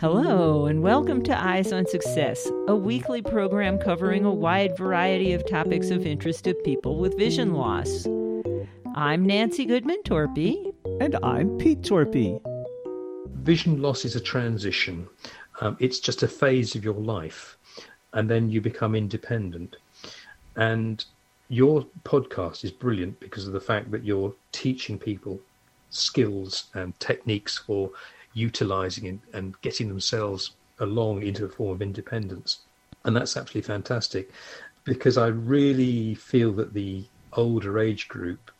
Hello, and welcome to Eyes on Success, a weekly program covering a wide variety of topics of interest to people with vision loss. I'm Nancy Goodman Torpy. And I'm Pete Torpy. Vision loss is a transition, um, it's just a phase of your life, and then you become independent. And your podcast is brilliant because of the fact that you're teaching people skills and techniques for utilizing and, and getting themselves along into a form of independence. And that's absolutely fantastic because I really feel that the older age group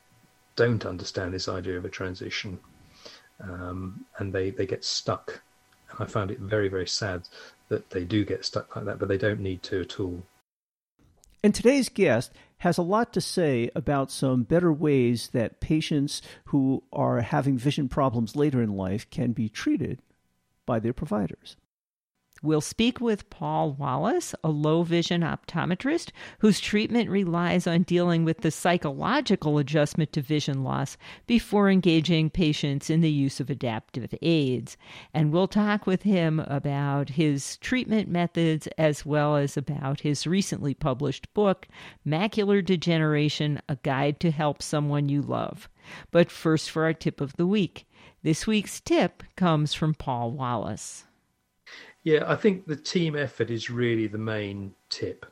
don't understand this idea of a transition um, and they, they get stuck. And I found it very, very sad that they do get stuck like that, but they don't need to at all. And today's guest has a lot to say about some better ways that patients who are having vision problems later in life can be treated by their providers. We'll speak with Paul Wallace, a low vision optometrist whose treatment relies on dealing with the psychological adjustment to vision loss before engaging patients in the use of adaptive aids. And we'll talk with him about his treatment methods as well as about his recently published book, Macular Degeneration A Guide to Help Someone You Love. But first, for our tip of the week. This week's tip comes from Paul Wallace. Yeah, I think the team effort is really the main tip.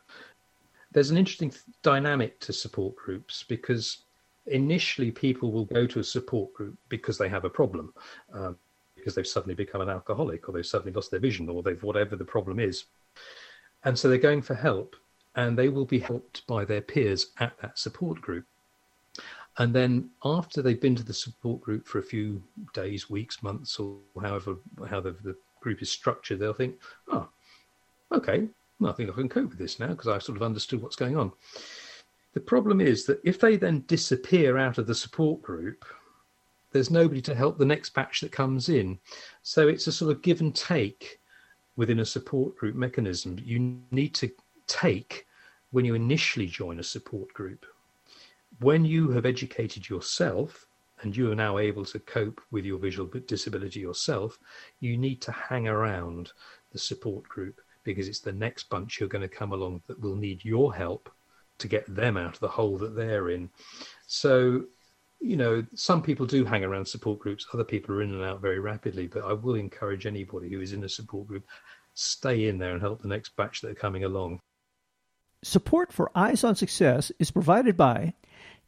There's an interesting dynamic to support groups because initially people will go to a support group because they have a problem, um, because they've suddenly become an alcoholic or they've suddenly lost their vision or they've whatever the problem is. And so they're going for help and they will be helped by their peers at that support group. And then after they've been to the support group for a few days, weeks, months, or however how the, the group is structured, they'll think, oh, okay, well, I think I can cope with this now because I've sort of understood what's going on. The problem is that if they then disappear out of the support group, there's nobody to help the next batch that comes in. So it's a sort of give and take within a support group mechanism. You need to take when you initially join a support group. When you have educated yourself and you are now able to cope with your visual disability yourself, you need to hang around the support group because it's the next bunch you're going to come along that will need your help to get them out of the hole that they're in. So, you know, some people do hang around support groups, other people are in and out very rapidly, but I will encourage anybody who is in a support group stay in there and help the next batch that are coming along. Support for Eyes on Success is provided by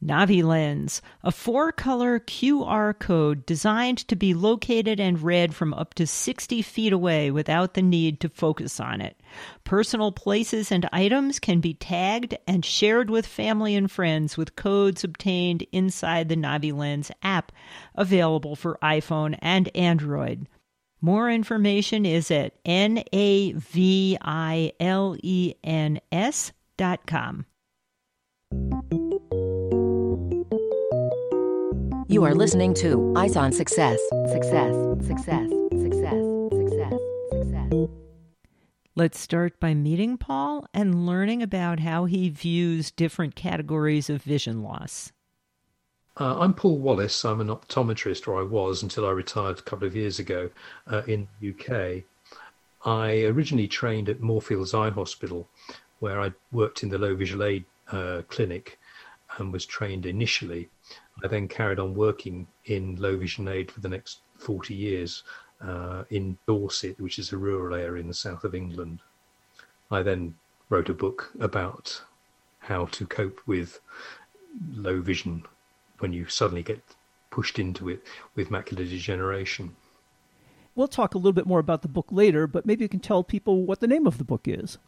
NaviLens, a four color QR code designed to be located and read from up to 60 feet away without the need to focus on it. Personal places and items can be tagged and shared with family and friends with codes obtained inside the NaviLens app, available for iPhone and Android. More information is at navilens.com. You are listening to Eyes on Success. Success, success, success, success, success. Let's start by meeting Paul and learning about how he views different categories of vision loss. Uh, I'm Paul Wallace. I'm an optometrist, or I was until I retired a couple of years ago uh, in the UK. I originally trained at Moorfields Eye Hospital, where I worked in the low visual aid uh, clinic and was trained initially I then carried on working in low vision aid for the next 40 years uh, in Dorset, which is a rural area in the south of England. I then wrote a book about how to cope with low vision when you suddenly get pushed into it with macular degeneration. We'll talk a little bit more about the book later, but maybe you can tell people what the name of the book is.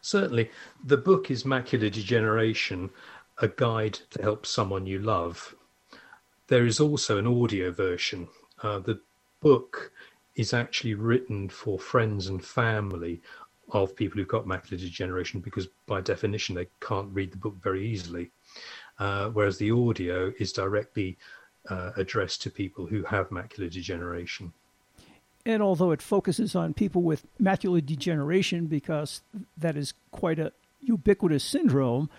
Certainly. The book is Macular Degeneration a guide to help someone you love. There is also an audio version. Uh, the book is actually written for friends and family of people who've got macular degeneration because, by definition, they can't read the book very easily. Uh, whereas the audio is directly uh, addressed to people who have macular degeneration. And although it focuses on people with macular degeneration because that is quite a ubiquitous syndrome,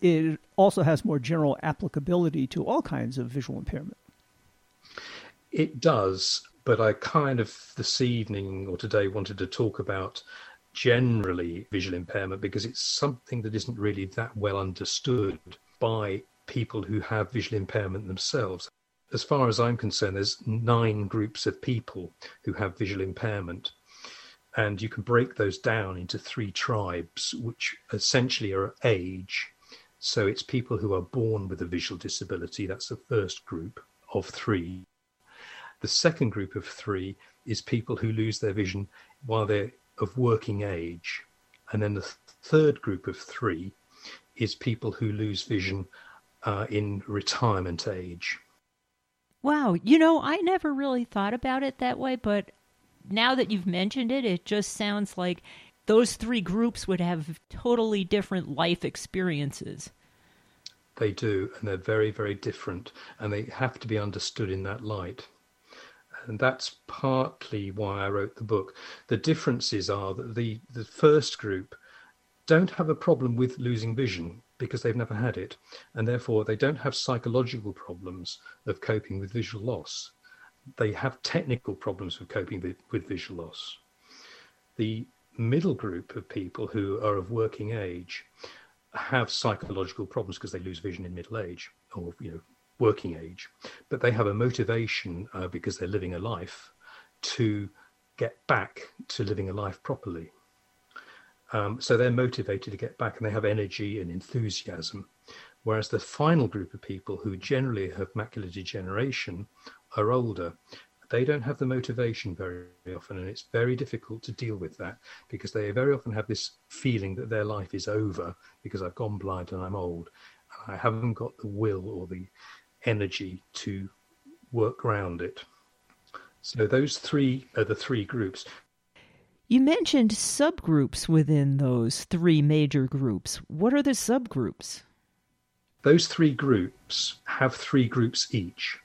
it also has more general applicability to all kinds of visual impairment. It does, but I kind of this evening or today wanted to talk about generally visual impairment because it's something that isn't really that well understood by people who have visual impairment themselves. As far as I'm concerned, there's nine groups of people who have visual impairment. And you can break those down into three tribes, which essentially are age. So it's people who are born with a visual disability. That's the first group of three. The second group of three is people who lose their vision while they're of working age. And then the th- third group of three is people who lose vision uh, in retirement age. Wow. You know, I never really thought about it that way, but now that you've mentioned it, it just sounds like those three groups would have totally different life experiences. They do, and they're very, very different, and they have to be understood in that light and that's partly why I wrote the book. The differences are that the, the first group don't have a problem with losing vision because they've never had it, and therefore they don't have psychological problems of coping with visual loss. They have technical problems with coping with, with visual loss. The middle group of people who are of working age have psychological problems because they lose vision in middle age or you know working age, but they have a motivation uh, because they're living a life to get back to living a life properly. Um, so they're motivated to get back and they have energy and enthusiasm. Whereas the final group of people who generally have macular degeneration are older. They don't have the motivation very often, and it's very difficult to deal with that because they very often have this feeling that their life is over because I've gone blind and I'm old. And I haven't got the will or the energy to work around it. So those three are the three groups. You mentioned subgroups within those three major groups. What are the subgroups? Those three groups have three groups each.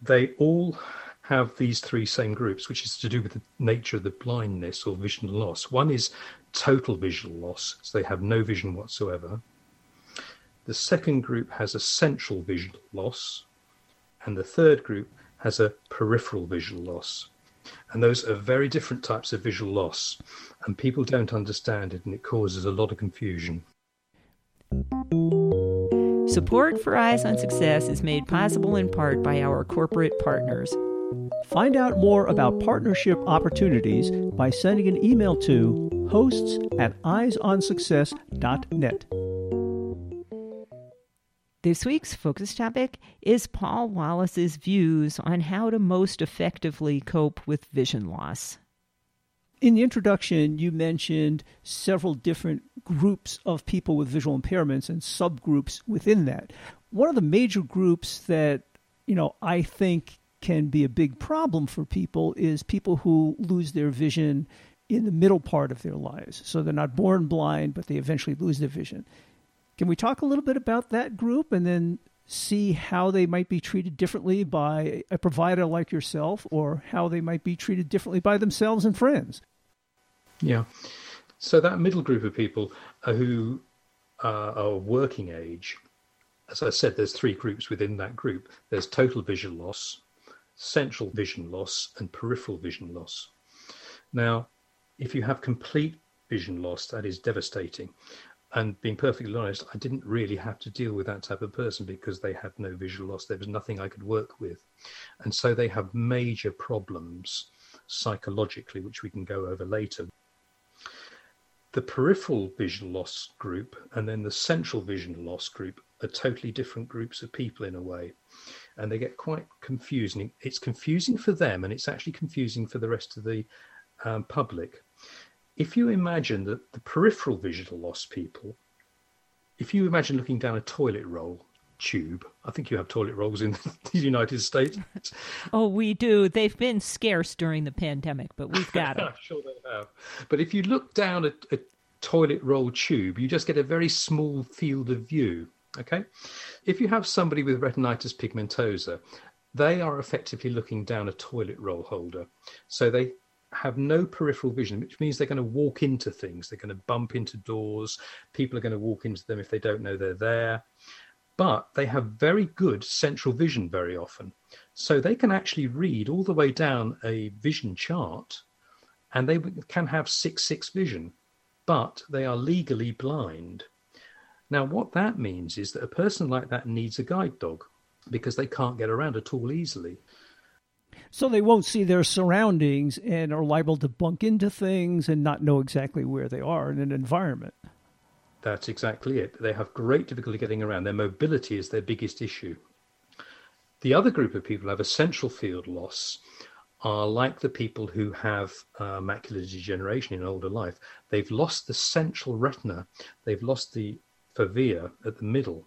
They all have these three same groups, which is to do with the nature of the blindness or vision loss. One is total visual loss, so they have no vision whatsoever. The second group has a central visual loss, and the third group has a peripheral visual loss. And those are very different types of visual loss, and people don't understand it, and it causes a lot of confusion. Support for Eyes on Success is made possible in part by our corporate partners. Find out more about partnership opportunities by sending an email to hosts at eyesonsuccess.net. This week's focus topic is Paul Wallace's views on how to most effectively cope with vision loss. In the introduction, you mentioned several different groups of people with visual impairments and subgroups within that. One of the major groups that, you know, I think can be a big problem for people is people who lose their vision in the middle part of their lives. So they're not born blind, but they eventually lose their vision. Can we talk a little bit about that group and then see how they might be treated differently by a provider like yourself or how they might be treated differently by themselves and friends? Yeah. So that middle group of people who uh, are working age, as I said, there's three groups within that group. There's total vision loss, central vision loss, and peripheral vision loss. Now, if you have complete vision loss, that is devastating and being perfectly honest, I didn't really have to deal with that type of person because they had no visual loss. There was nothing I could work with. And so they have major problems psychologically, which we can go over later. The peripheral vision loss group and then the central vision loss group are totally different groups of people in a way. And they get quite confusing. It's confusing for them, and it's actually confusing for the rest of the um, public if you imagine that the peripheral visual loss people, if you imagine looking down a toilet roll tube, I think you have toilet rolls in the United States. oh, we do. They've been scarce during the pandemic, but we've got them. I'm sure they have. But if you look down a, a toilet roll tube, you just get a very small field of view. Okay. If you have somebody with retinitis pigmentosa, they are effectively looking down a toilet roll holder. So they have no peripheral vision, which means they're going to walk into things. They're going to bump into doors. People are going to walk into them if they don't know they're there. but they have very good central vision very often. So they can actually read all the way down a vision chart and they can have 6 6 vision, but they are legally blind. Now, what that means is that a person like that needs a guide dog because they can't get around at all easily. So they won't see their surroundings and are liable to bump into things and not know exactly where they are in an environment. That's exactly it. They have great difficulty getting around. Their mobility is their biggest issue. The other group of people who have a central field loss are like the people who have uh, macular degeneration in older life. They've lost the central retina, they've lost the fovea at the middle,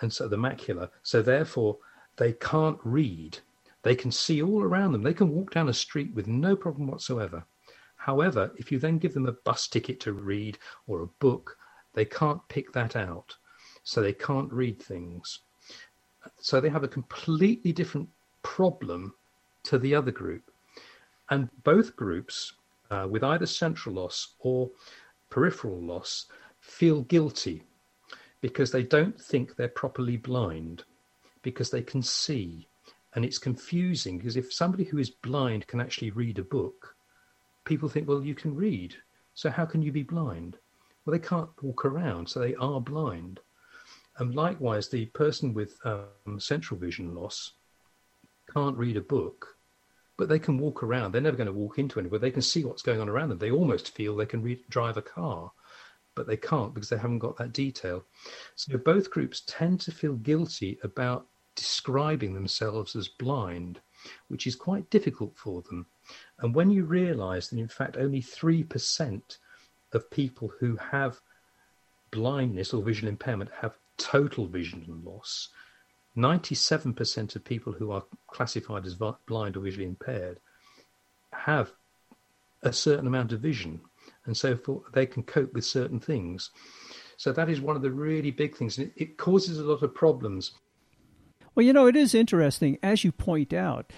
and so the macula. So therefore, they can't read. They can see all around them. They can walk down a street with no problem whatsoever. However, if you then give them a bus ticket to read or a book, they can't pick that out. So they can't read things. So they have a completely different problem to the other group. And both groups, uh, with either central loss or peripheral loss, feel guilty because they don't think they're properly blind, because they can see. And it's confusing because if somebody who is blind can actually read a book, people think, well, you can read. So how can you be blind? Well, they can't walk around, so they are blind. And likewise, the person with um, central vision loss can't read a book, but they can walk around. They're never going to walk into anywhere. They can see what's going on around them. They almost feel they can read, drive a car, but they can't because they haven't got that detail. So both groups tend to feel guilty about describing themselves as blind, which is quite difficult for them. And when you realize that, in fact, only 3% of people who have blindness or visual impairment have total vision loss. 97% of people who are classified as blind or visually impaired have a certain amount of vision, and so forth, they can cope with certain things. So that is one of the really big things. It, it causes a lot of problems. Well, you know, it is interesting, as you point out,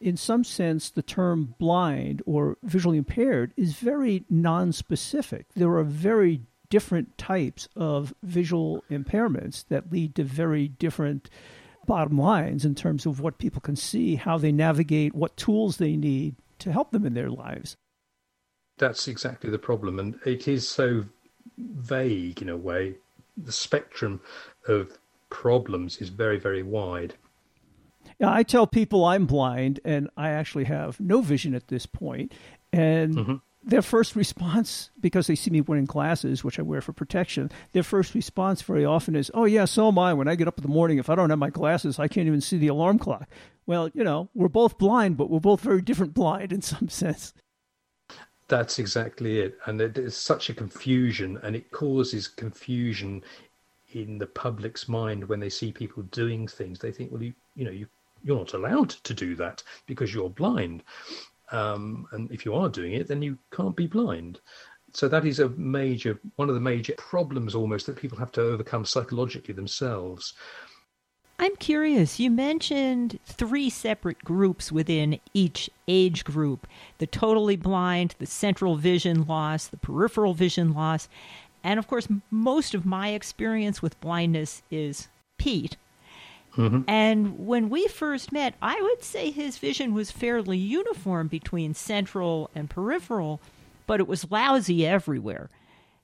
in some sense, the term blind or visually impaired is very non-specific. There are very different types of visual impairments that lead to very different bottom lines in terms of what people can see, how they navigate, what tools they need to help them in their lives. That's exactly the problem. And it is so vague in a way. The spectrum of problems is very, very wide. Yeah, I tell people I'm blind and I actually have no vision at this point, and mm-hmm. their first response, because they see me wearing glasses, which I wear for protection, their first response very often is, "Oh yeah, so am I. When I get up in the morning, if I don't have my glasses, I can't even see the alarm clock." Well, you know, we're both blind, but we're both very different blind in some sense. That's exactly it, and there's such a confusion, and it causes confusion in the public's mind when they see people doing things. They think, well, you you know, you you're not allowed to do that because you're blind. Um, and if you are doing it, then you can't be blind. So that is a major, one of the major problems almost that people have to overcome psychologically themselves. I'm curious. You mentioned three separate groups within each age group the totally blind, the central vision loss, the peripheral vision loss. And of course, most of my experience with blindness is Pete. Mm-hmm. And when we first met, I would say his vision was fairly uniform between central and peripheral, but it was lousy everywhere.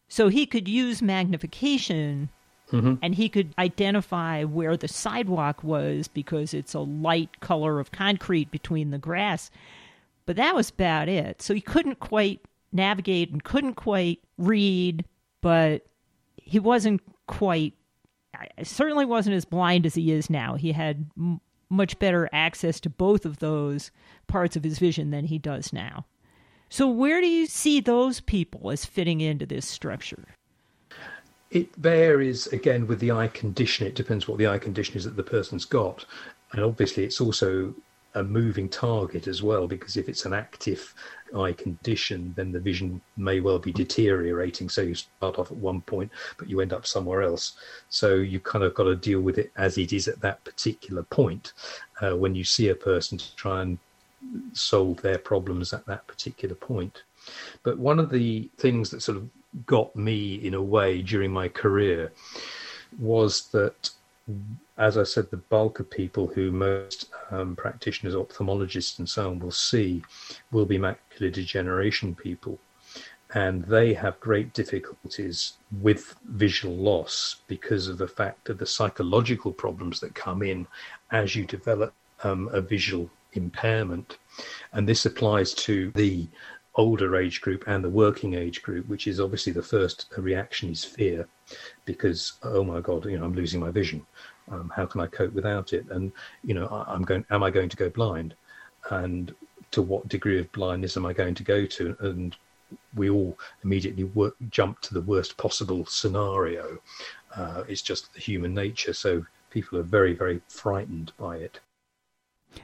So he could use magnification mm-hmm. and he could identify where the sidewalk was because it's a light color of concrete between the grass. But that was about it. So he couldn't quite navigate and couldn't quite read, but he wasn't quite certainly wasn't as blind as he is now. He had m- much better access to both of those parts of his vision than he does now. So, where do you see those people as fitting into this structure? It varies again with the eye condition. It depends what the eye condition is that the person's got. And obviously, it's also a moving target as well, because if it's an active eye condition, then the vision may well be deteriorating. So you start off at one point, but you end up somewhere else. So you kind of got to deal with it as it is at that particular point uh, when you see a person to try and solve their problems at that particular point. But one of the things that sort of got me in a way during my career was that as I said, the bulk of people who most um, practitioners, ophthalmologists, and so on will see will be macular degeneration people. And they have great difficulties with visual loss because of the fact of the psychological problems that come in as you develop um, a visual impairment. And this applies to the older age group and the working age group, which is obviously the first reaction is fear because, oh my God, you know, I'm losing my vision. Um, how can I cope without it? And, you know, I, I'm going, am I going to go blind? And to what degree of blindness am I going to go to? And we all immediately work, jump to the worst possible scenario. Uh, it's just the human nature. So people are very, very frightened by it.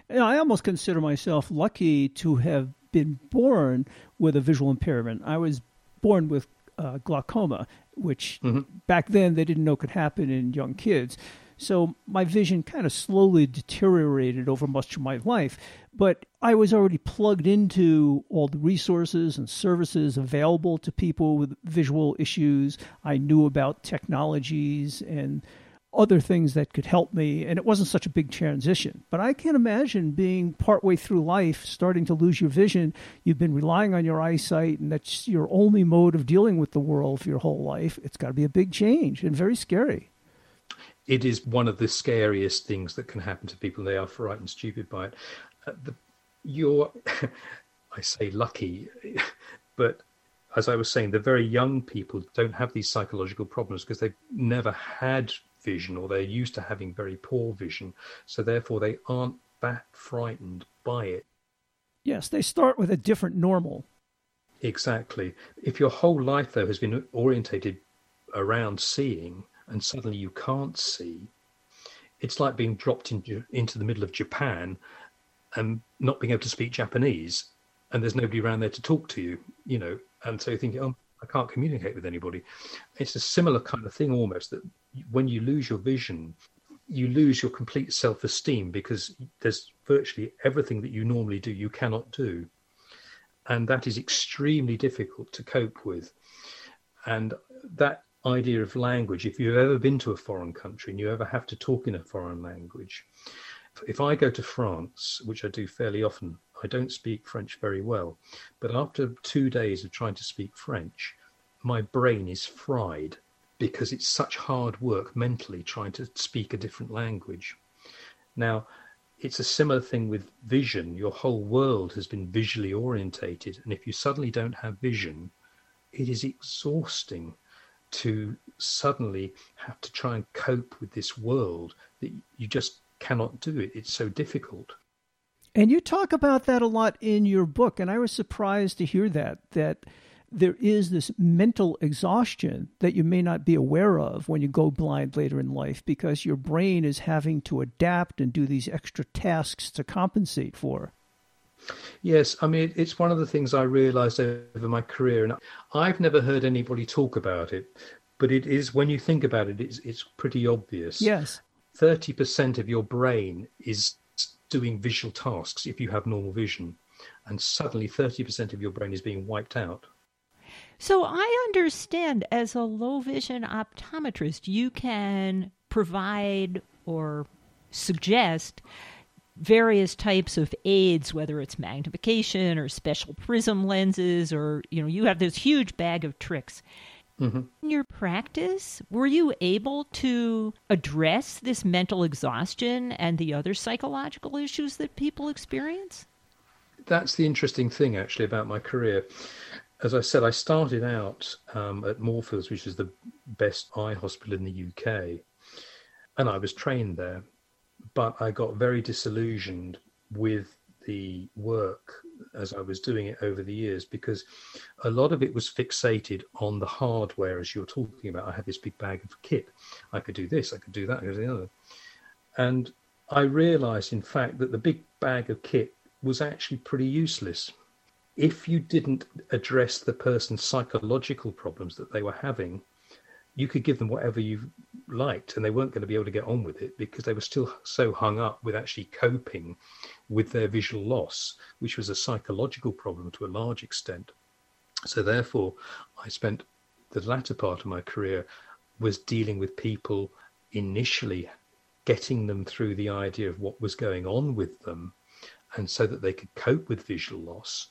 I almost consider myself lucky to have been born with a visual impairment. I was born with uh, glaucoma, which mm-hmm. back then they didn't know could happen in young kids. So my vision kind of slowly deteriorated over much of my life. But I was already plugged into all the resources and services available to people with visual issues. I knew about technologies and other things that could help me, and it wasn't such a big transition. But I can't imagine being partway through life, starting to lose your vision. You've been relying on your eyesight, and that's your only mode of dealing with the world for your whole life. It's got to be a big change and very scary. It is one of the scariest things that can happen to people. They are frightened and stupid by it. Uh, the, you're, I say, lucky, but as I was saying, the very young people don't have these psychological problems because they've never had vision or they're used to having very poor vision. So therefore, they aren't that frightened by it. Yes, they start with a different normal. Exactly. If your whole life, though, has been orientated around seeing and suddenly you can't see, it's like being dropped into, into the middle of Japan and not being able to speak Japanese and there's nobody around there to talk to you, you know, and so you're thinking, oh, I can't communicate with anybody. It's a similar kind of thing almost that when you lose your vision, you lose your complete self esteem because there's virtually everything that you normally do, you cannot do. And that is extremely difficult to cope with. And that idea of language, if you've ever been to a foreign country and you ever have to talk in a foreign language, if I go to France, which I do fairly often, I don't speak French very well. But after two days of trying to speak French, my brain is fried because it's such hard work mentally trying to speak a different language. Now, it's a similar thing with vision. Your whole world has been visually orientated. And if you suddenly don't have vision, it is exhausting to suddenly have to try and cope with this world that you just cannot do it. It's so difficult. And you talk about that a lot in your book. And I was surprised to hear that, that there is this mental exhaustion that you may not be aware of when you go blind later in life because your brain is having to adapt and do these extra tasks to compensate for. Yes, I mean, it's one of the things I realized over my career, and I've never heard anybody talk about it, but it is when you think about it, it's, it's pretty obvious. Yes. 30% of your brain is doing visual tasks if you have normal vision, and suddenly 30% of your brain is being wiped out. So I understand as a low vision optometrist, you can provide or suggest various types of aids whether it's magnification or special prism lenses or you know you have this huge bag of tricks. Mm-hmm. in your practice were you able to address this mental exhaustion and the other psychological issues that people experience? That's the interesting thing actually about my career as I said, I started out um, at Moorfields, which is the best eye hospital in the UK, and I was trained there. But I got very disillusioned with the work as I was doing it over the years because a lot of it was fixated on the hardware, as you're talking about. I had this big bag of kit. I could do this, I could do that, I could do the other. And I realized, in fact, that the big bag of kit was actually pretty useless if you didn't address the person's psychological problems that they were having, you could give them whatever you liked and they weren't going to be able to get on with it because they were still so hung up with actually coping with their visual loss, which was a psychological problem to a large extent. So therefore, I spent the latter part of my career was dealing with people initially getting them through the idea of what was going on with them, and so that they could cope with visual loss.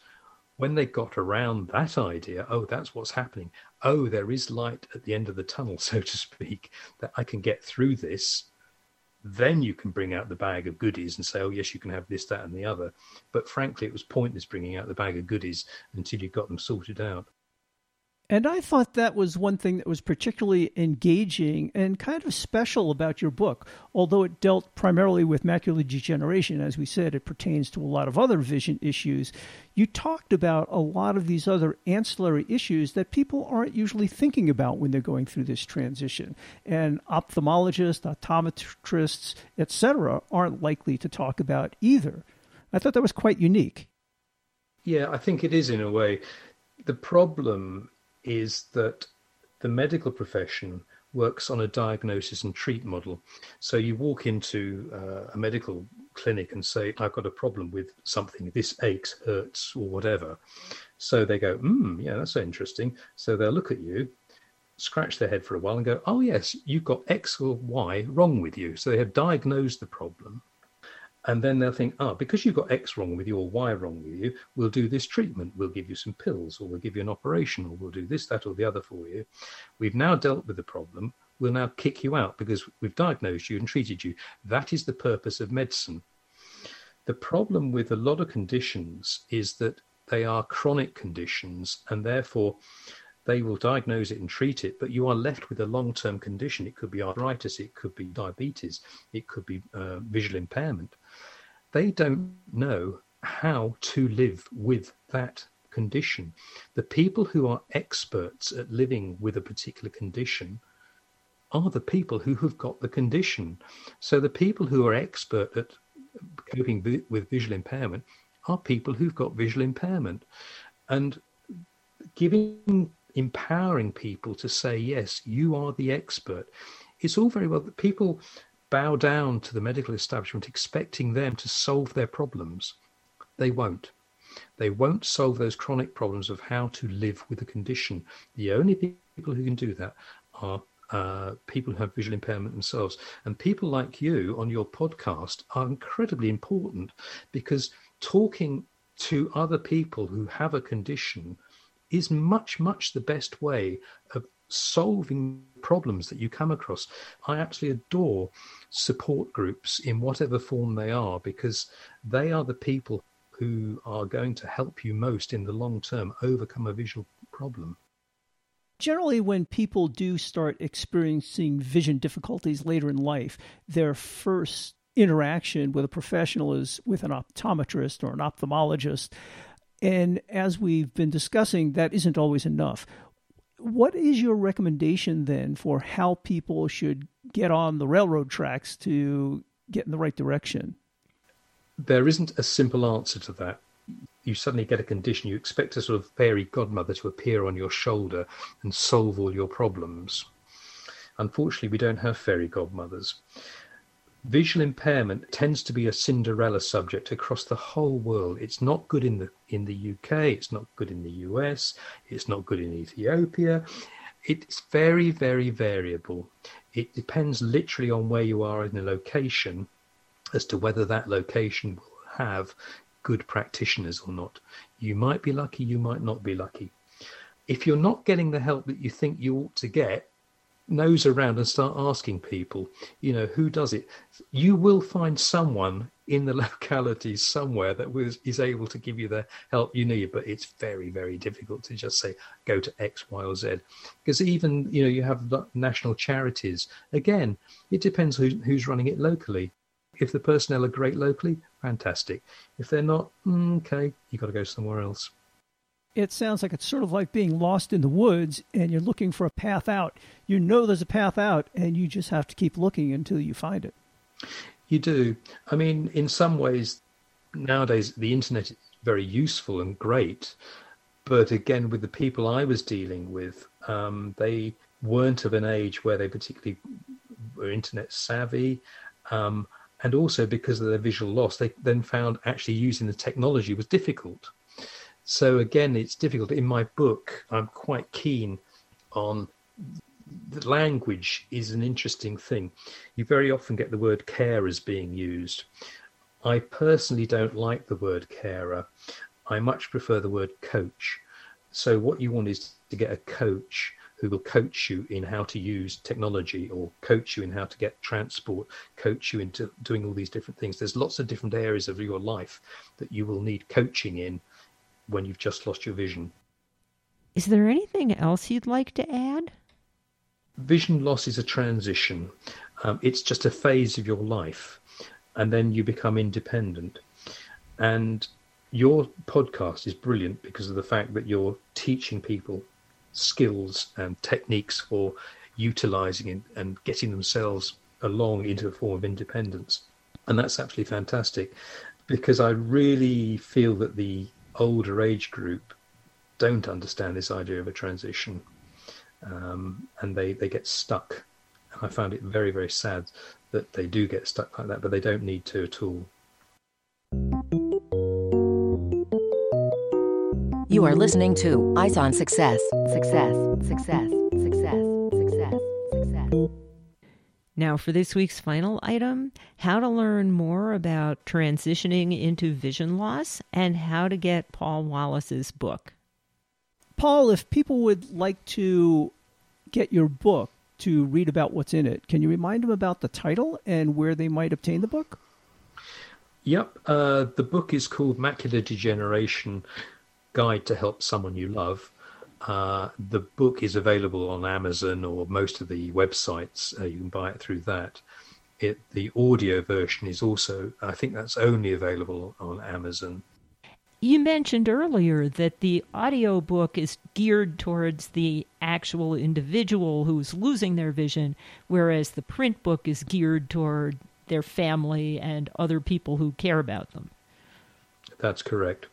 When they got around that idea, oh, that's what's happening. Oh, there is light at the end of the tunnel, so to speak, that I can get through this. Then you can bring out the bag of goodies and say, oh, yes, you can have this, that, and the other. But frankly, it was pointless bringing out the bag of goodies until you got them sorted out. And I thought that was one thing that was particularly engaging and kind of special about your book. Although it dealt primarily with macular degeneration, as we said, it pertains to a lot of other vision issues. You talked about a lot of these other ancillary issues that people aren't usually thinking about when they're going through this transition. And ophthalmologists, optometrists, etc., aren't likely to talk about either. I thought that was quite unique. Yeah, I think it is in a way. The problem is that the medical profession works on a diagnosis and treat model. So you walk into uh, a medical clinic and say, I've got a problem with something, this aches, hurts, or whatever. So they go, hmm, yeah, that's so interesting. So they'll look at you, scratch their head for a while and go, oh, yes, you've got X or Y wrong with you. So they have diagnosed the problem and then they'll think, oh, because you've got X wrong with you or Y wrong with you, we'll do this treatment. We'll give you some pills or we'll give you an operation or we'll do this, that, or the other for you. We've now dealt with the problem. We'll now kick you out because we've diagnosed you and treated you. That is the purpose of medicine. The problem with a lot of conditions is that they are chronic conditions and therefore they will diagnose it and treat it, but you are left with a long term condition. It could be arthritis, it could be diabetes, it could be uh, visual impairment they don't know how to live with that condition. The people who are experts at living with a particular condition are the people who have got the condition. So the people who are expert at coping with visual impairment are people who've got visual impairment. And giving, empowering people to say, yes, you are the expert. It's all very well that people bow down to the medical establishment expecting them to solve their problems. They won't. They won't solve those chronic problems of how to live with a condition. The only people who can do that are uh, people who have visual impairment themselves. And people like you on your podcast are incredibly important because talking to other people who have a condition is much, much the best way of solving problems that you come across. I absolutely adore support groups in whatever form they are because they are the people who are going to help you most in the long term overcome a visual problem. Generally, when people do start experiencing vision difficulties later in life, their first interaction with a professional is with an optometrist or an ophthalmologist. And as we've been discussing, that isn't always enough what is your recommendation then for how people should get on the railroad tracks to get in the right direction? There isn't a simple answer to that. You suddenly get a condition, you expect a sort of fairy godmother to appear on your shoulder and solve all your problems. Unfortunately, we don't have fairy godmothers. Visual impairment tends to be a Cinderella subject across the whole world. It's not good in the in the UK. It's not good in the US. It's not good in Ethiopia. It's very very variable. It depends literally on where you are in the location as to whether that location will have good practitioners or not. You might be lucky. You might not be lucky. If you're not getting the help that you think you ought to get, nose around and start asking people, you know, who does it? You will find someone in the locality somewhere that was, is able to give you the help you need, but it's very, very difficult to just say, go to X, Y, or Z. Because even, you know, you have national charities. Again, it depends who, who's running it locally. If the personnel are great locally, fantastic. If they're not, mm, okay, you've got to go somewhere else it sounds like it's sort of like being lost in the woods and you're looking for a path out. You know there's a path out and you just have to keep looking until you find it. You do. I mean, in some ways, nowadays the internet is very useful and great. But again, with the people I was dealing with, um, they weren't of an age where they particularly were internet savvy. Um, and also because of their visual loss, they then found actually using the technology was difficult. So again, it's difficult. In my book, I'm quite keen on the language is an interesting thing. You very often get the word carers being used. I personally don't like the word carer. I much prefer the word coach. So, what you want is to get a coach who will coach you in how to use technology or coach you in how to get transport, coach you into doing all these different things. There's lots of different areas of your life that you will need coaching in when you've just lost your vision. Is there anything else you'd like to add? Vision loss is a transition. Um, it's just a phase of your life, and then you become independent. And your podcast is brilliant because of the fact that you're teaching people skills and techniques for utilizing and getting themselves along into a form of independence. And that's absolutely fantastic because I really feel that the older age group don't understand this idea of a transition um, and they, they get stuck. And I found it very, very sad that they do get stuck like that, but they don't need to at all. You are listening to Eyes on Success. Success, success, success, Now, for this week's final item how to learn more about transitioning into vision loss and how to get Paul Wallace's book. Paul, if people would like to get your book to read about what's in it, can you remind them about the title and where they might obtain the book? Yep. Uh, the book is called Macular Degeneration Guide to Help Someone You Love. Uh, the book is available on Amazon or most of the websites. Uh, you can buy it through that. It, the audio version is also, I think that's only available on Amazon. You mentioned earlier that the audio book is geared towards the actual individual who's losing their vision, whereas the print book is geared toward their family and other people who care about them. That's correct.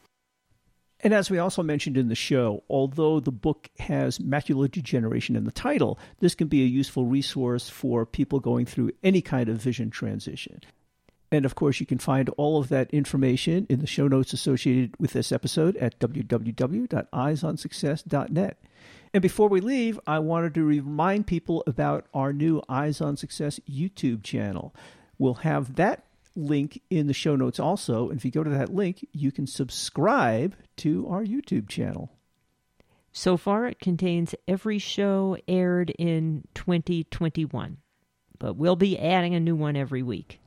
And as we also mentioned in the show, although the book has macular degeneration in the title, this can be a useful resource for people going through any kind of vision transition. And of course, you can find all of that information in the show notes associated with this episode at www.eyesonsuccess.net. And before we leave, I wanted to remind people about our new Eyes on Success YouTube channel. We'll have that link in the show notes also. And if you go to that link, you can subscribe to our YouTube channel. So far, it contains every show aired in 2021, but we'll be adding a new one every week.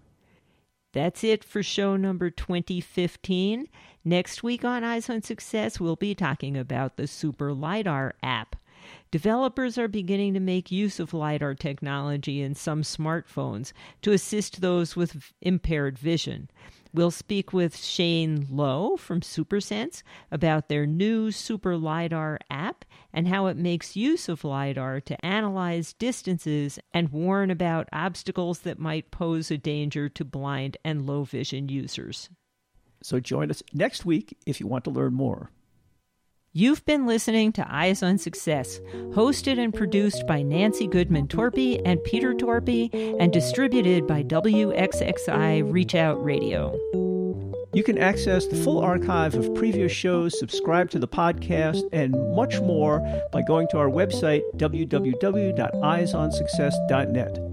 That's it for show number 2015. Next week on Eyes on Success, we'll be talking about the Super LiDAR app. Developers are beginning to make use of LiDAR technology in some smartphones to assist those with impaired vision. We'll speak with Shane Lowe from SuperSense about their new Super LiDAR app and how it makes use of LiDAR to analyze distances and warn about obstacles that might pose a danger to blind and low vision users. So join us next week if you want to learn more. You've been listening to Eyes on Success, hosted and produced by Nancy Goodman Torpy and Peter Torpy, and distributed by WXXI Reach Out Radio. You can access the full archive of previous shows, subscribe to the podcast, and much more by going to our website, www.eyesonsuccess.net.